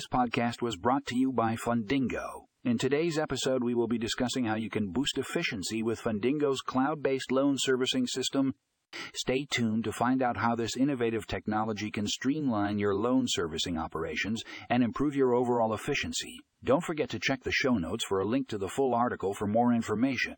This podcast was brought to you by Fundingo. In today's episode, we will be discussing how you can boost efficiency with Fundingo's cloud based loan servicing system. Stay tuned to find out how this innovative technology can streamline your loan servicing operations and improve your overall efficiency. Don't forget to check the show notes for a link to the full article for more information.